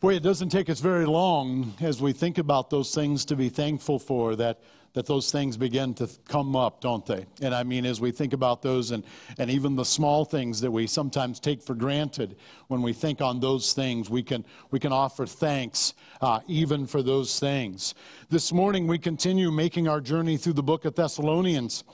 Boy, it doesn't take us very long as we think about those things to be thankful for that, that those things begin to come up, don't they? And I mean, as we think about those and, and even the small things that we sometimes take for granted, when we think on those things, we can, we can offer thanks uh, even for those things. This morning, we continue making our journey through the book of Thessalonians.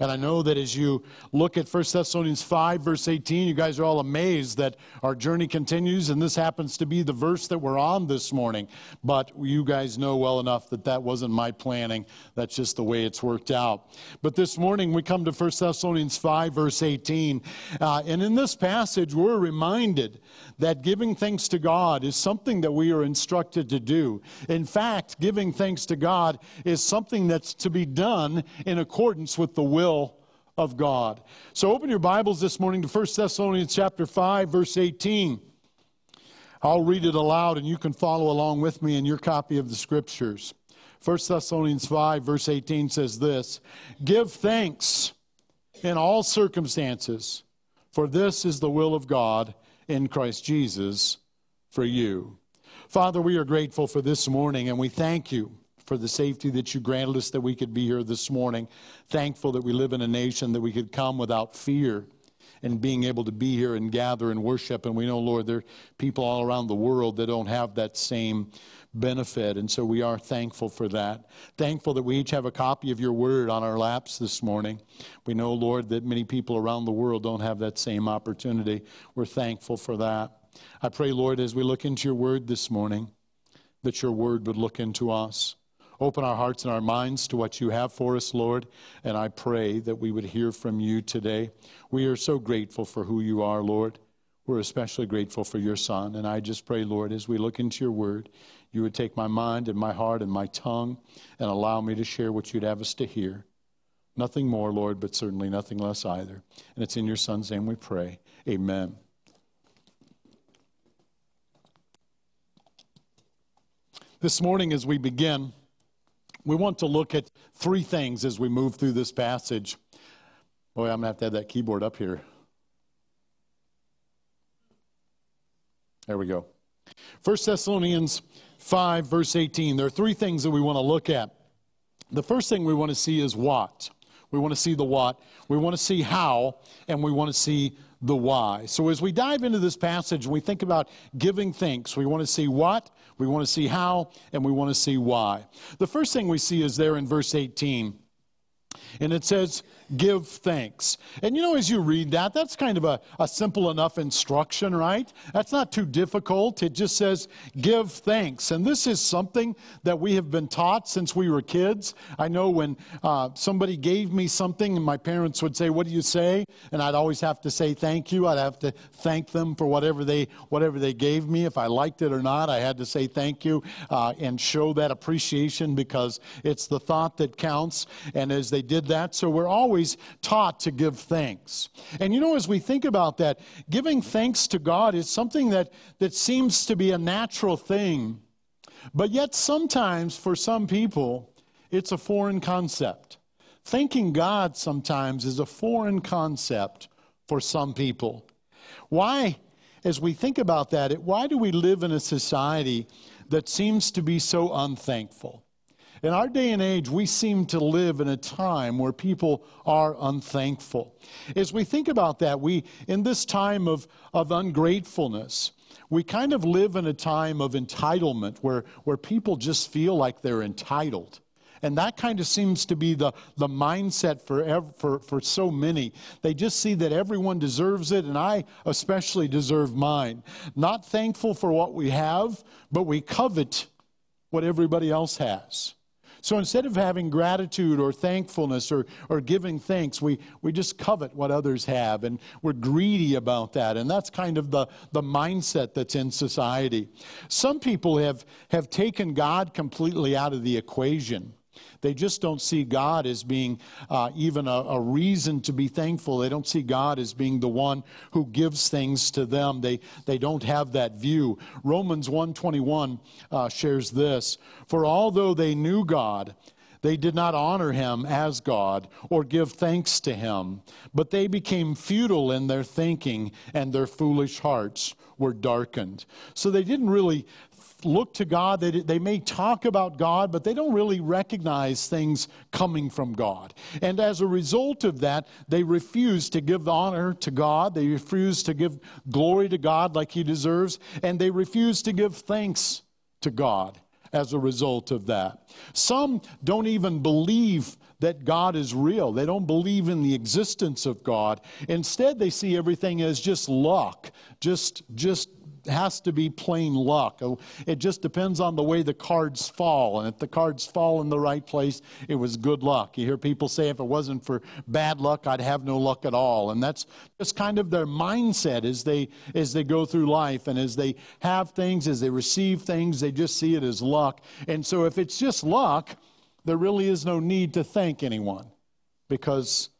And I know that as you look at 1 Thessalonians 5, verse 18, you guys are all amazed that our journey continues, and this happens to be the verse that we're on this morning. But you guys know well enough that that wasn't my planning. That's just the way it's worked out. But this morning, we come to 1 Thessalonians 5, verse 18. Uh, and in this passage, we're reminded that giving thanks to God is something that we are instructed to do. In fact, giving thanks to God is something that's to be done in accordance with the will of God. So open your Bibles this morning to 1 Thessalonians chapter 5 verse 18. I'll read it aloud and you can follow along with me in your copy of the scriptures. 1 Thessalonians 5 verse 18 says this, "Give thanks in all circumstances, for this is the will of God in Christ Jesus for you." Father, we are grateful for this morning and we thank you for the safety that you granted us that we could be here this morning. Thankful that we live in a nation that we could come without fear and being able to be here and gather and worship. And we know, Lord, there are people all around the world that don't have that same benefit. And so we are thankful for that. Thankful that we each have a copy of your word on our laps this morning. We know, Lord, that many people around the world don't have that same opportunity. We're thankful for that. I pray, Lord, as we look into your word this morning, that your word would look into us. Open our hearts and our minds to what you have for us, Lord. And I pray that we would hear from you today. We are so grateful for who you are, Lord. We're especially grateful for your Son. And I just pray, Lord, as we look into your word, you would take my mind and my heart and my tongue and allow me to share what you'd have us to hear. Nothing more, Lord, but certainly nothing less either. And it's in your Son's name we pray. Amen. This morning, as we begin, we want to look at three things as we move through this passage. Boy, I'm going to have to have that keyboard up here. There we go. 1 Thessalonians 5, verse 18. There are three things that we want to look at. The first thing we want to see is what. We want to see the what, we want to see how, and we want to see the why. So as we dive into this passage and we think about giving thanks, we want to see what, we want to see how, and we want to see why. The first thing we see is there in verse 18. And it says, give thanks. And you know, as you read that, that's kind of a, a simple enough instruction, right? That's not too difficult. It just says, give thanks. And this is something that we have been taught since we were kids. I know when uh, somebody gave me something and my parents would say, What do you say? And I'd always have to say thank you. I'd have to thank them for whatever they, whatever they gave me. If I liked it or not, I had to say thank you uh, and show that appreciation because it's the thought that counts. And as they did that, so we're always always taught to give thanks. And you know, as we think about that, giving thanks to God is something that, that seems to be a natural thing. But yet, sometimes for some people, it's a foreign concept. Thanking God sometimes is a foreign concept for some people. Why, as we think about that, why do we live in a society that seems to be so unthankful? In our day and age, we seem to live in a time where people are unthankful. As we think about that, we, in this time of, of ungratefulness, we kind of live in a time of entitlement where, where people just feel like they're entitled. And that kind of seems to be the, the mindset for, for, for so many. They just see that everyone deserves it, and I especially deserve mine. Not thankful for what we have, but we covet what everybody else has. So instead of having gratitude or thankfulness or, or giving thanks, we, we just covet what others have and we're greedy about that. And that's kind of the, the mindset that's in society. Some people have, have taken God completely out of the equation. They just don't see God as being uh, even a, a, reason to be thankful. They don't see God as being the one who gives things to them. They, they don't have that view. Romans 121 uh, shares this For although they knew God, They did not honor him as God or give thanks to him, but they became futile in their thinking, and their foolish hearts were darkened. So they didn't really look to God. They, they may talk about God, but they don't really recognize things coming from God. And as a result of that, they refuse to give honor to God. They refuse to give glory to God like He deserves. And they refuse to give thanks to God as a result of that. Some don't even believe that God is real. They don't believe in the existence of God. Instead, they see everything as just luck, just just has to be plain luck. It just depends on the way the cards fall. And if the cards fall in the right place, it was good luck. You hear people say, if it wasn't for bad luck, I'd have no luck at all. And that's just kind of their mindset as they, as they go through life. And as they have things, as they receive things, they just see it as luck. And so if it's just luck, there really is no need to thank anyone because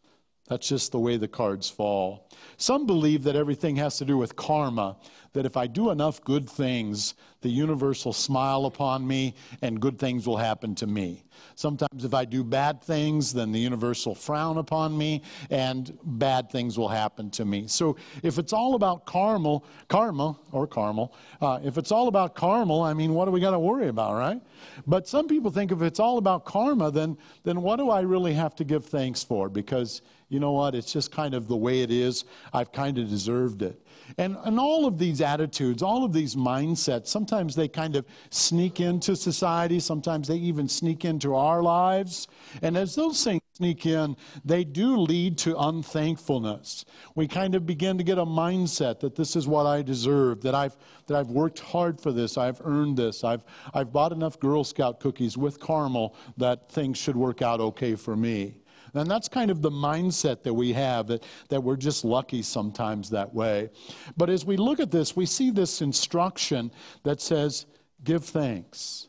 that's just the way the cards fall. Some believe that everything has to do with karma, that if I do enough good things, the universe will smile upon me and good things will happen to me. Sometimes if I do bad things, then the universe will frown upon me and bad things will happen to me. So if it's all about karma, karma or caramel, uh, if it's all about karma, I mean, what do we got to worry about, right? But some people think if it's all about karma, then, then what do I really have to give thanks for? Because you know what? It's just kind of the way it is. I've kind of deserved it. And, and all of these attitudes, all of these mindsets, sometimes they kind of sneak into society, sometimes they even sneak into our lives. And as those things sneak in, they do lead to unthankfulness. We kind of begin to get a mindset that this is what I deserve, that I've, that I've worked hard for this, I've earned this, I've, I've bought enough Girl Scout cookies with caramel that things should work out okay for me. And that's kind of the mindset that we have, that, that we're just lucky sometimes that way. But as we look at this, we see this instruction that says, give thanks.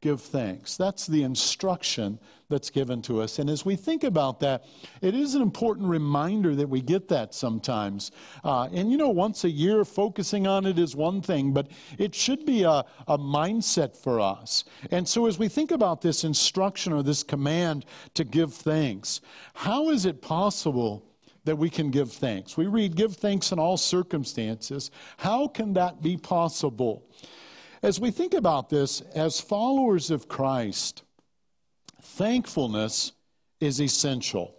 Give thanks. That's the instruction that's given to us. And as we think about that, it is an important reminder that we get that sometimes. Uh, and you know, once a year, focusing on it is one thing, but it should be a, a mindset for us. And so as we think about this instruction or this command to give thanks, how is it possible? that we can give thanks. We read, Give thanks in all circumstances. How can that be possible? As we think about this, as followers of Christ, Thankfulness is essential.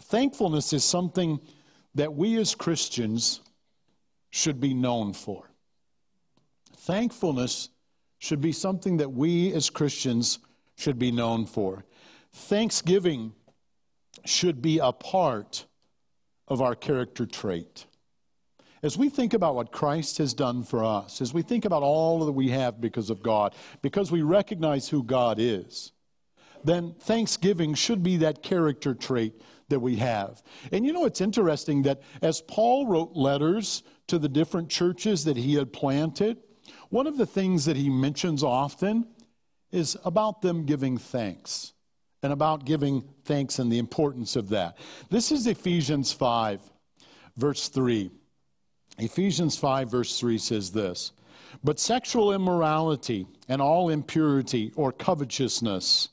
Thankfulness is something that we as Christians should be known for. Thankfulness should be something that we as Christians should be known for. Thanksgiving should be a part of our character trait. As we think about what Christ has done for us, as we think about all that we have because of God, because we recognize who God is, then thanksgiving should be that character trait that we have. And you know, it's interesting that as Paul wrote letters to the different churches that he had planted, one of the things that he mentions often is about them giving thanks and about giving thanks and the importance of that. This is Ephesians 5, verse 3. Ephesians 5, verse 3 says this But sexual immorality and all impurity or covetousness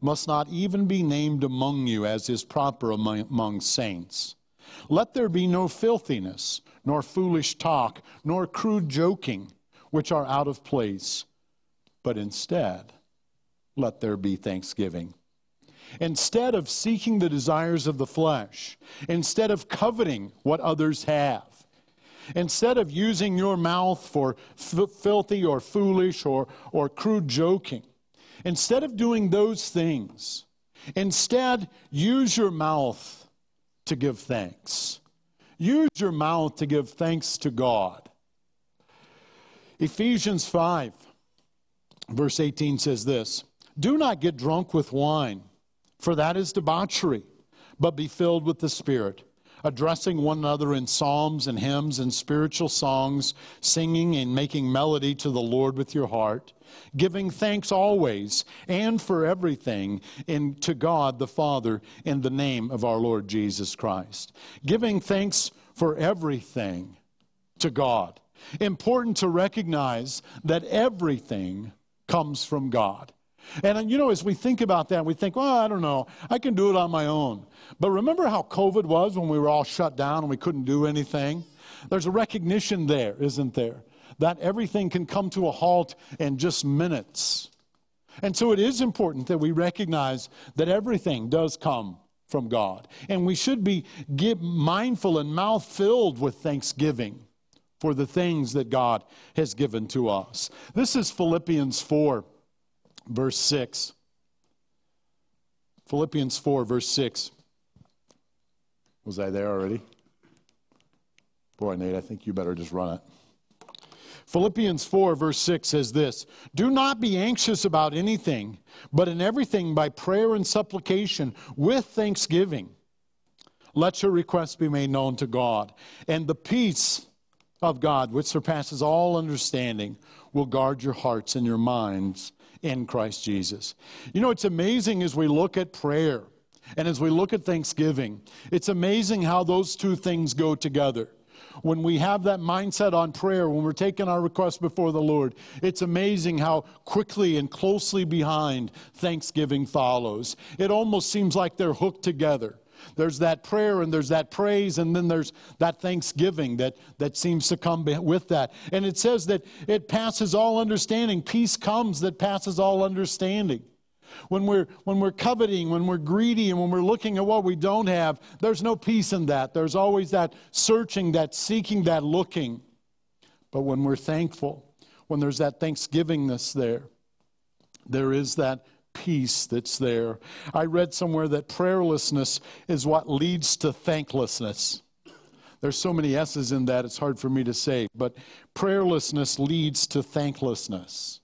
must not even be named among you as is proper among, among saints. Let there be no filthiness, nor foolish talk, nor crude joking, which are out of place, but instead, let there be thanksgiving. Instead of seeking the desires of the flesh, instead of coveting what others have, Instead of using your mouth for f- filthy or foolish or, or crude joking, instead of doing those things, instead use your mouth to give thanks. Use your mouth to give thanks to God. Ephesians 5, verse 18 says this Do not get drunk with wine, for that is debauchery, but be filled with the Spirit addressing one another in psalms and hymns and spiritual songs, singing and making melody to the Lord with your heart, giving thanks always and for everything in, to God the Father in the name of our Lord Jesus Christ. Giving thanks for everything to God. Important to recognize that everything comes from God. And you know, as we think about that, we think, well, I don't know, I can do it on my own. But remember how COVID was when we were all shut down and we couldn't do anything? There's a recognition there, isn't there? That everything can come to a halt in just minutes. And so it is important that we recognize that everything does come from God. And we should be mindful and mouth filled with thanksgiving for the things that God has given to us. This is Philippians 4 verse 6. Philippians 4, verse 6. Was I there already? Boy, Nate, I think you better just run it. Philippians 4, verse 6 says this Do not be anxious about anything, but in everything by prayer and supplication with thanksgiving. Let your requests be made known to God. And the peace of God, which surpasses all understanding, will guard your hearts and your minds in Christ Jesus. You know, it's amazing as we look at prayer and as we look at thanksgiving, it's amazing how those two things go together. When we have that mindset on prayer, when we're taking our requests before the Lord, it's amazing how quickly and closely behind thanksgiving follows. It almost seems like they're hooked together. There's that prayer and there's that praise, and then there's that thanksgiving that, that seems to come with that. And it says that it passes all understanding. Peace comes that passes all understanding. When we're, when we're coveting, when we're greedy, and when we're looking at what we don't have, there's no peace in that. There's always that searching, that seeking, that looking. But when we're thankful, when there's that thanksgivingness there, there is that peace that's there. I read somewhere that prayerlessness is what leads to thanklessness. There's so many S's in that, it's hard for me to say, but prayerlessness leads to thanklessness.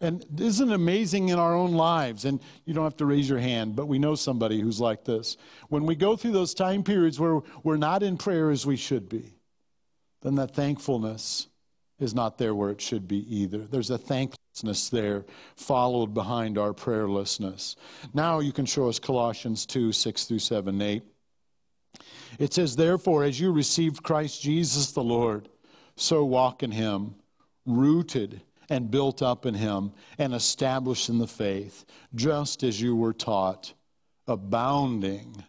And isn't it amazing in our own lives? And you don't have to raise your hand, but we know somebody who's like this. When we go through those time periods where we're not in prayer as we should be, then that thankfulness is not there where it should be either. There's a thanklessness there followed behind our prayerlessness. Now you can show us Colossians 2 6 through 7 8. It says, Therefore, as you received Christ Jesus the Lord, so walk in him, rooted and built up in him, and established in the faith, just as you were taught, abounding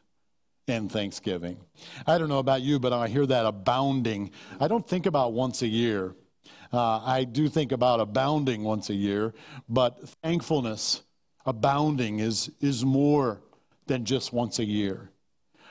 in thanksgiving. I don't know about you, but I hear that abounding. I don't think about once a year. Uh, I do think about abounding once a year, but thankfulness, abounding, is, is more than just once a year.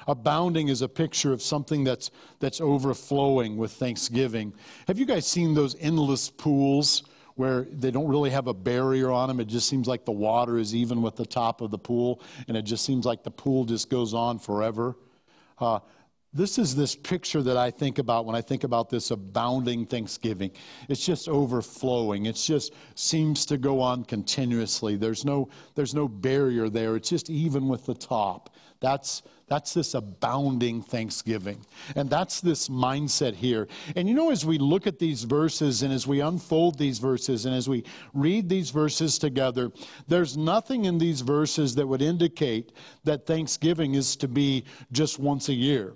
Abounding is a picture of something that's, that's overflowing with thanksgiving. Have you guys seen those endless pools where they don't really have a barrier on them? It just seems like the water is even with the top of the pool, and it just seems like the pool just goes on forever. Uh, this is this picture that I think about when I think about this abounding thanksgiving. It's just overflowing. It just seems to go on continuously. There's no, there's no barrier there. It's just even with the top. That's, that's this abounding thanksgiving. And that's this mindset here. And you know, as we look at these verses and as we unfold these verses and as we read these verses together, there's nothing in these verses that would indicate that thanksgiving is to be just once a year.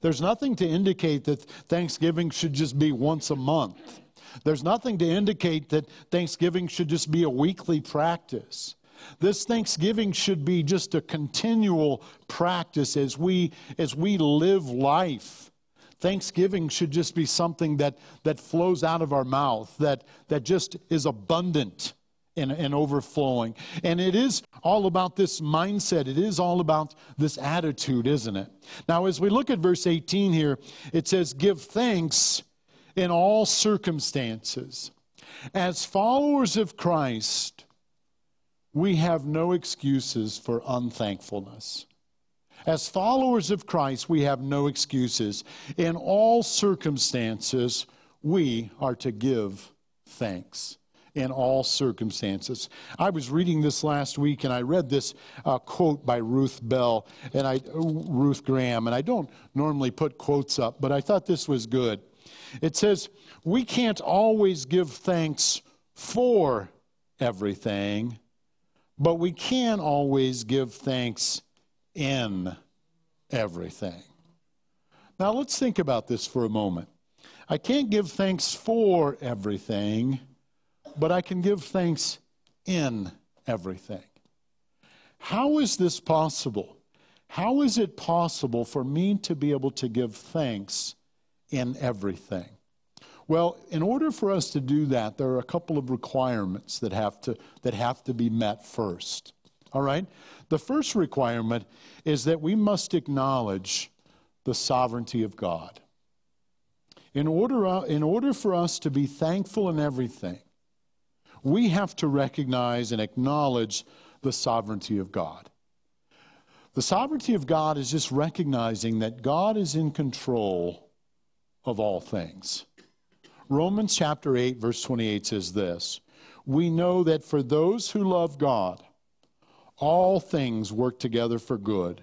There's nothing to indicate that Thanksgiving should just be once a month. There's nothing to indicate that Thanksgiving should just be a weekly practice. This Thanksgiving should be just a continual practice as we as we live life. Thanksgiving should just be something that, that flows out of our mouth, that, that just is abundant and, and overflowing. And it is all about this mindset. It is all about this attitude, isn't it? Now, as we look at verse 18 here, it says, Give thanks in all circumstances. As followers of Christ, we have no excuses for unthankfulness. As followers of Christ, we have no excuses. In all circumstances, we are to give thanks in all circumstances. I was reading this last week and I read this uh, quote by Ruth Bell and I, Ruth Graham, and I don't normally put quotes up, but I thought this was good. It says, We can't always give thanks for everything, but we can always give thanks in everything. Now let's think about this for a moment. I can't give thanks for everything but I can give thanks in everything. How is this possible? How is it possible for me to be able to give thanks in everything? Well, in order for us to do that, there are a couple of requirements that have to, that have to be met first. All right? The first requirement is that we must acknowledge the sovereignty of God. In order, uh, in order for us to be thankful in everything, we have to recognize and acknowledge the sovereignty of God. The sovereignty of God is just recognizing that God is in control of all things. Romans chapter 8, verse 28 says this We know that for those who love God, all things work together for good,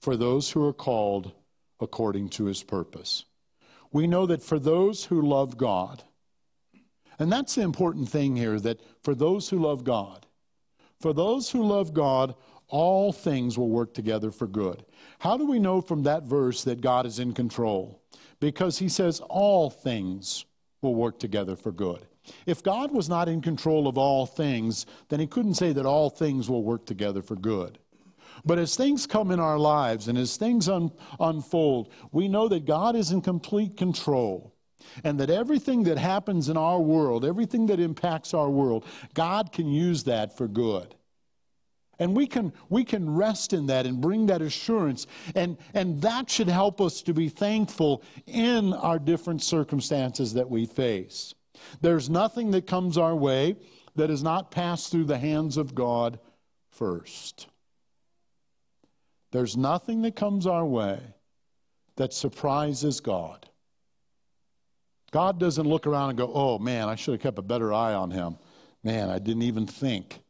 for those who are called according to his purpose. We know that for those who love God, and that's the important thing here that for those who love God, for those who love God, all things will work together for good. How do we know from that verse that God is in control? Because he says all things will work together for good. If God was not in control of all things, then he couldn't say that all things will work together for good. But as things come in our lives and as things un- unfold, we know that God is in complete control and that everything that happens in our world, everything that impacts our world, God can use that for good. And we can, we can rest in that and bring that assurance. And, and that should help us to be thankful in our different circumstances that we face. There's nothing that comes our way that is not passed through the hands of God first. There's nothing that comes our way that surprises God. God doesn't look around and go, oh man, I should have kept a better eye on him. Man, I didn't even think.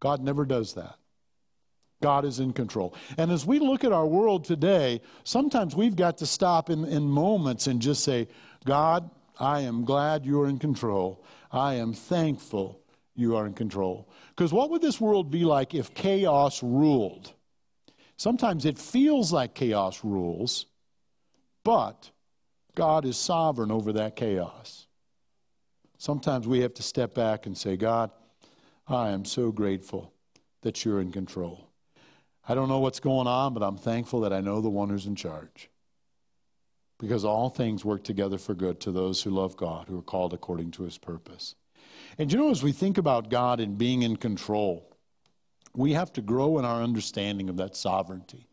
God never does that. God is in control. And as we look at our world today, sometimes we've got to stop in, in moments and just say, God, I am glad you're in control. I am thankful you are in control. Because what would this world be like if chaos ruled? Sometimes it feels like chaos rules, but God is sovereign over that chaos. Sometimes we have to step back and say, God, I am so grateful that you're in control. I don't know what's going on, but I'm thankful that I know the one who's in charge. Because all things work together for good to those who love God, who are called according to his purpose. And you know, as we think about God and being in control, we have to grow in our understanding of that sovereignty.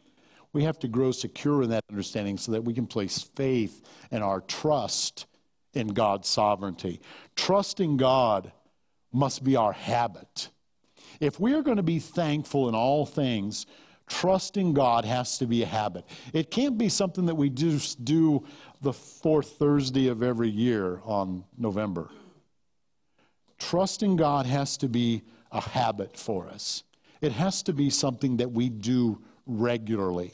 We have to grow secure in that understanding so that we can place faith and our trust in God's sovereignty. Trusting God must be our habit. If we are going to be thankful in all things, trusting God has to be a habit. It can't be something that we just do the fourth Thursday of every year on November. Trusting God has to be a habit for us. It has to be something that we do regularly.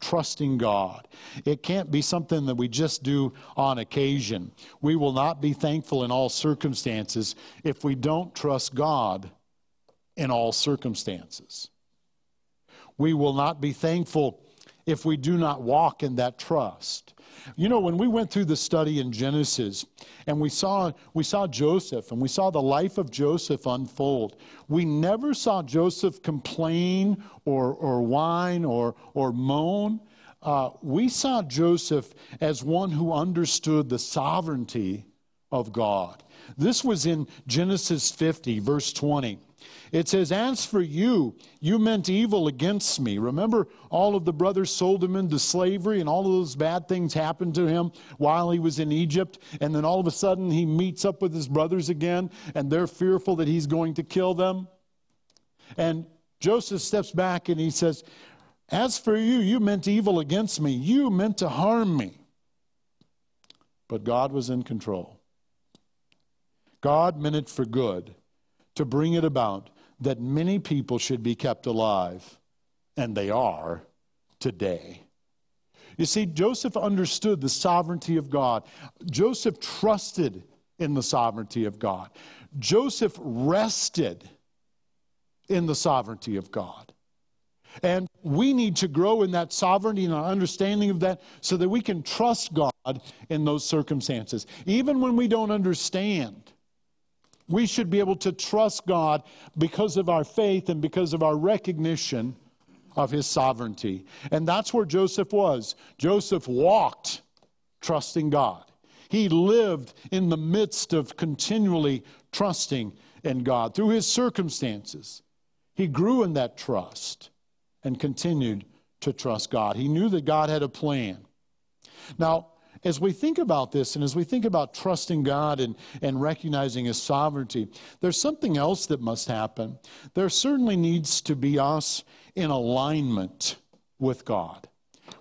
Trusting God. It can't be something that we just do on occasion. We will not be thankful in all circumstances if we don't trust God in all circumstances. We will not be thankful if we do not walk in that trust. You know, when we went through the study in Genesis and we saw, we saw Joseph and we saw the life of Joseph unfold, we never saw Joseph complain or, or whine or, or moan. Uh, we saw Joseph as one who understood the sovereignty of God. This was in Genesis 50, verse 20. It says, As for you, you meant evil against me. Remember, all of the brothers sold him into slavery, and all of those bad things happened to him while he was in Egypt. And then all of a sudden, he meets up with his brothers again, and they're fearful that he's going to kill them. And Joseph steps back and he says, As for you, you meant evil against me. You meant to harm me. But God was in control. God meant it for good to bring it about that many people should be kept alive, and they are today. You see, Joseph understood the sovereignty of God. Joseph trusted in the sovereignty of God. Joseph rested in the sovereignty of God. And we need to grow in that sovereignty and our understanding of that so that we can trust God in those circumstances. Even when we don't understand, We should be able to trust God because of our faith and because of our recognition of his sovereignty. And that's where Joseph was. Joseph walked trusting God. He lived in the midst of continually trusting in God through his circumstances. He grew in that trust and continued to trust God. He knew that God had a plan. Now, as we think about this and as we think about trusting God and, and recognizing His sovereignty, there's something else that must happen. There certainly needs to be us in alignment with God.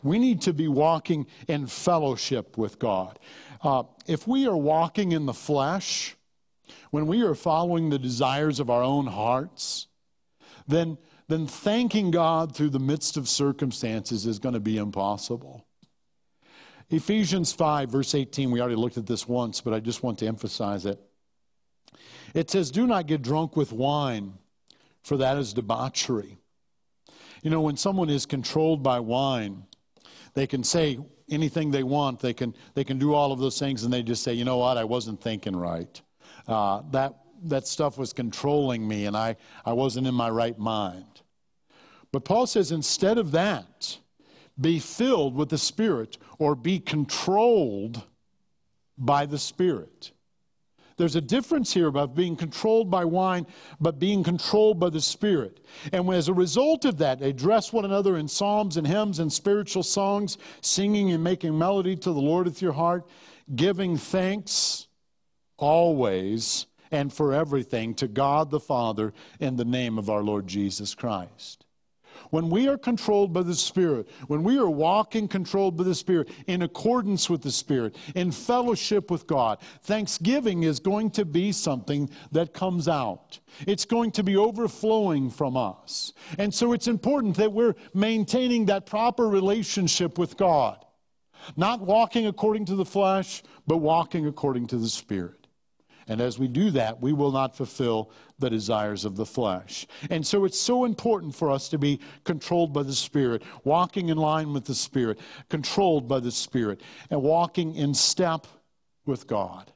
We need to be walking in fellowship with God. Uh, if we are walking in the flesh, when we are following the desires of our own hearts, then, then thanking God through the midst of circumstances is going to be impossible. Ephesians 5, verse 18, we already looked at this once, but I just want to emphasize it. It says, Do not get drunk with wine, for that is debauchery. You know, when someone is controlled by wine, they can say anything they want. They can, they can do all of those things, and they just say, you know what, I wasn't thinking right. Uh, that, that stuff was controlling me, and I, I wasn't in my right mind. But Paul says, instead of that, be filled with the Spirit or be controlled by the Spirit. There's a difference here about being controlled by wine, but being controlled by the Spirit. And as a result of that, they dress one another in psalms and hymns and spiritual songs, singing and making melody to the Lord with your heart, giving thanks always and for everything to God the Father in the name of our Lord Jesus Christ. When we are controlled by the Spirit, when we are walking controlled by the Spirit, in accordance with the Spirit, in fellowship with God, thanksgiving is going to be something that comes out. It's going to be overflowing from us. And so it's important that we're maintaining that proper relationship with God. Not walking according to the flesh, but walking according to the Spirit. And as we do that, we will not fulfill the desires of the flesh. And so it's so important for us to be controlled by the Spirit, walking in line with the Spirit, controlled by the Spirit, and walking in step with God.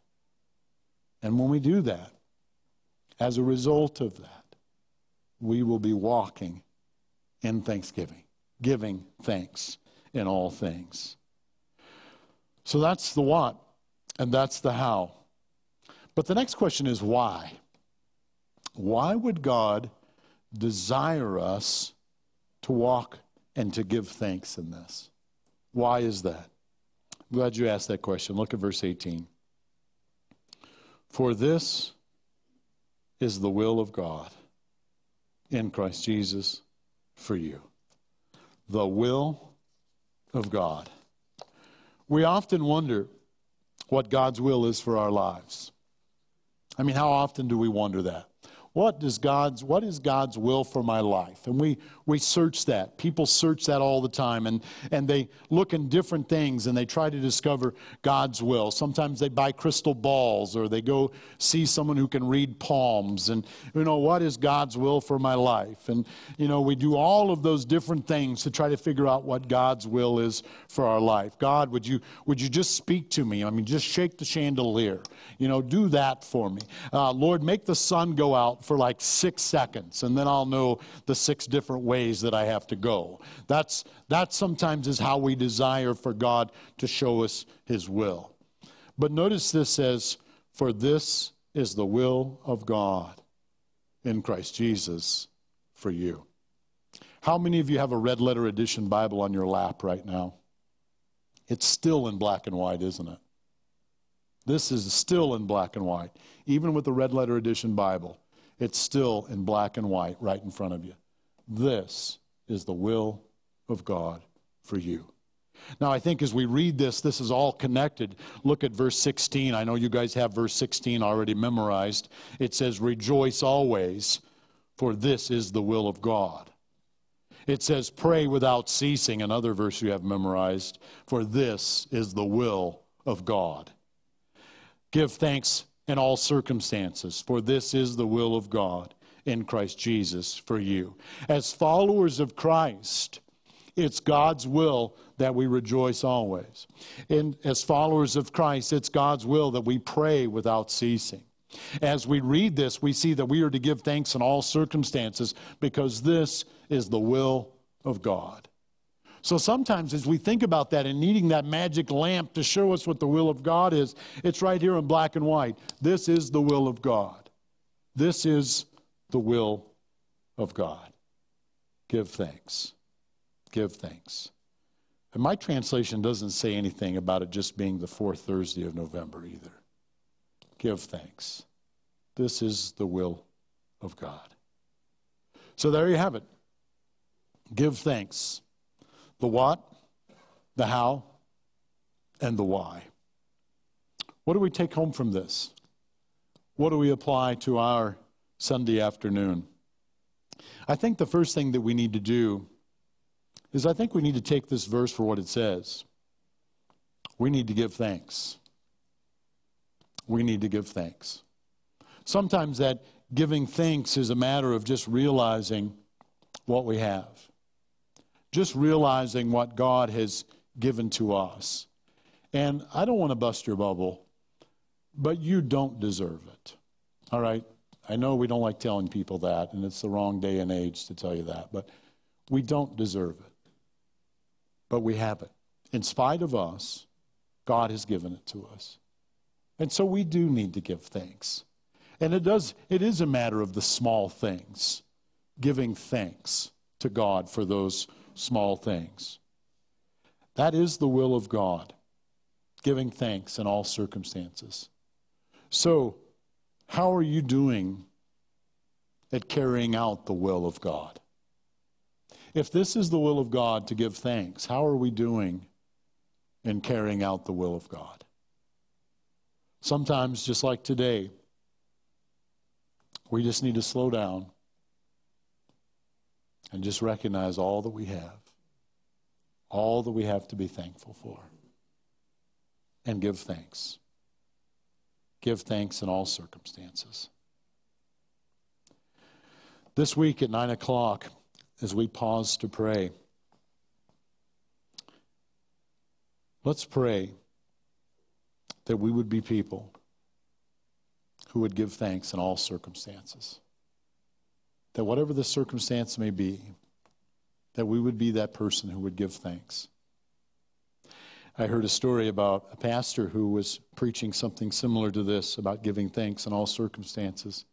And when we do that, as a result of that, we will be walking in thanksgiving, giving thanks in all things. So that's the what, and that's the how. But the next question is why? Why would God desire us to walk and to give thanks in this? Why is that? I'm glad you asked that question. Look at verse 18. For this is the will of God in Christ Jesus for you. The will of God. We often wonder what God's will is for our lives. I mean, how often do we wonder that? What does God's what is God's will for my life? And we we search that. People search that all the time and and they look in different things and they try to discover God's will. Sometimes they buy crystal balls or they go see someone who can read palms and you know what is God's will for my life? And you know, we do all of those different things to try to figure out what God's will is for our life. God, would you would you just speak to me? I mean, just shake the chandelier. You know, do that for me. Uh, Lord, make the sun go out for like six seconds, and then I'll know the six different ways that I have to go. That's, that sometimes is how we desire for God to show us His will. But notice this says, For this is the will of God in Christ Jesus for you. How many of you have a red letter edition Bible on your lap right now? It's still in black and white, isn't it? This is still in black and white, even with the red letter edition Bible. It's still in black and white right in front of you. This is the will of God for you. Now, I think as we read this, this is all connected. Look at verse 16. I know you guys have verse 16 already memorized. It says, Rejoice always, for this is the will of God. It says, Pray without ceasing, another verse you have memorized, for this is the will of God. Give thanks in all circumstances, for this is the will of God in Christ Jesus for you. As followers of Christ, it's God's will that we rejoice always. And as followers of Christ, it's God's will that we pray without ceasing. As we read this, we see that we are to give thanks in all circumstances because this is the will of God. So sometimes, as we think about that and needing that magic lamp to show us what the will of God is, it's right here in black and white. This is the will of God. This is the will of God. Give thanks. Give thanks. And my translation doesn't say anything about it just being the fourth Thursday of November either. Give thanks. This is the will of God. So there you have it. Give thanks the what, the how, and the why. What do we take home from this? What do we apply to our Sunday afternoon? I think the first thing that we need to do is I think we need to take this verse for what it says. We need to give thanks. We need to give thanks. Sometimes that giving thanks is a matter of just realizing what we have just realizing what God has given to us. And I don't want to bust your bubble, but you don't deserve it. All right? I know we don't like telling people that, and it's the wrong day and age to tell you that, but we don't deserve it. But we have it. In spite of us, God has given it to us. And so we do need to give thanks. And it does it is a matter of the small things, giving thanks to God for those small things. That is the will of God, giving thanks in all circumstances. So, how are you doing at carrying out the will of God? If this is the will of God to give thanks, how are we doing in carrying out the will of God? Sometimes, just like today, we just need to slow down and just recognize all that we have, all that we have to be thankful for, and give thanks. Give thanks in all circumstances. This week at 9 o'clock, as we pause to pray, let's pray that we would be people who would give thanks in all circumstances that whatever the circumstance may be, that we would be that person who would give thanks. I heard a story about a pastor who was preaching something similar to this about giving thanks in all circumstances.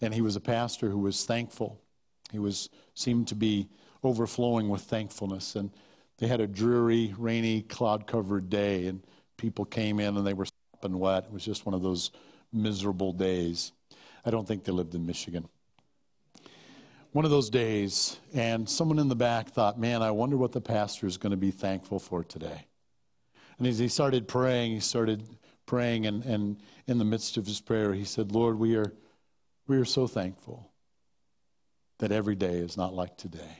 And he was a pastor who was thankful. He was seemed to be overflowing with thankfulness and they had a dreary, rainy, cloud-covered day and people came in and they were sopping wet. It was just one of those miserable days. I don't think they lived in Michigan one of those days, and someone in the back thought, man, I wonder what the pastor is going to be thankful for today. And as he started praying, he started praying, and, and in the midst of his prayer, he said, Lord, we are, we are so thankful that every day is not like today.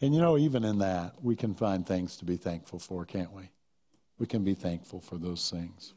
And you know, even in that, we can find things to be thankful for, can't we? We can be thankful for those things.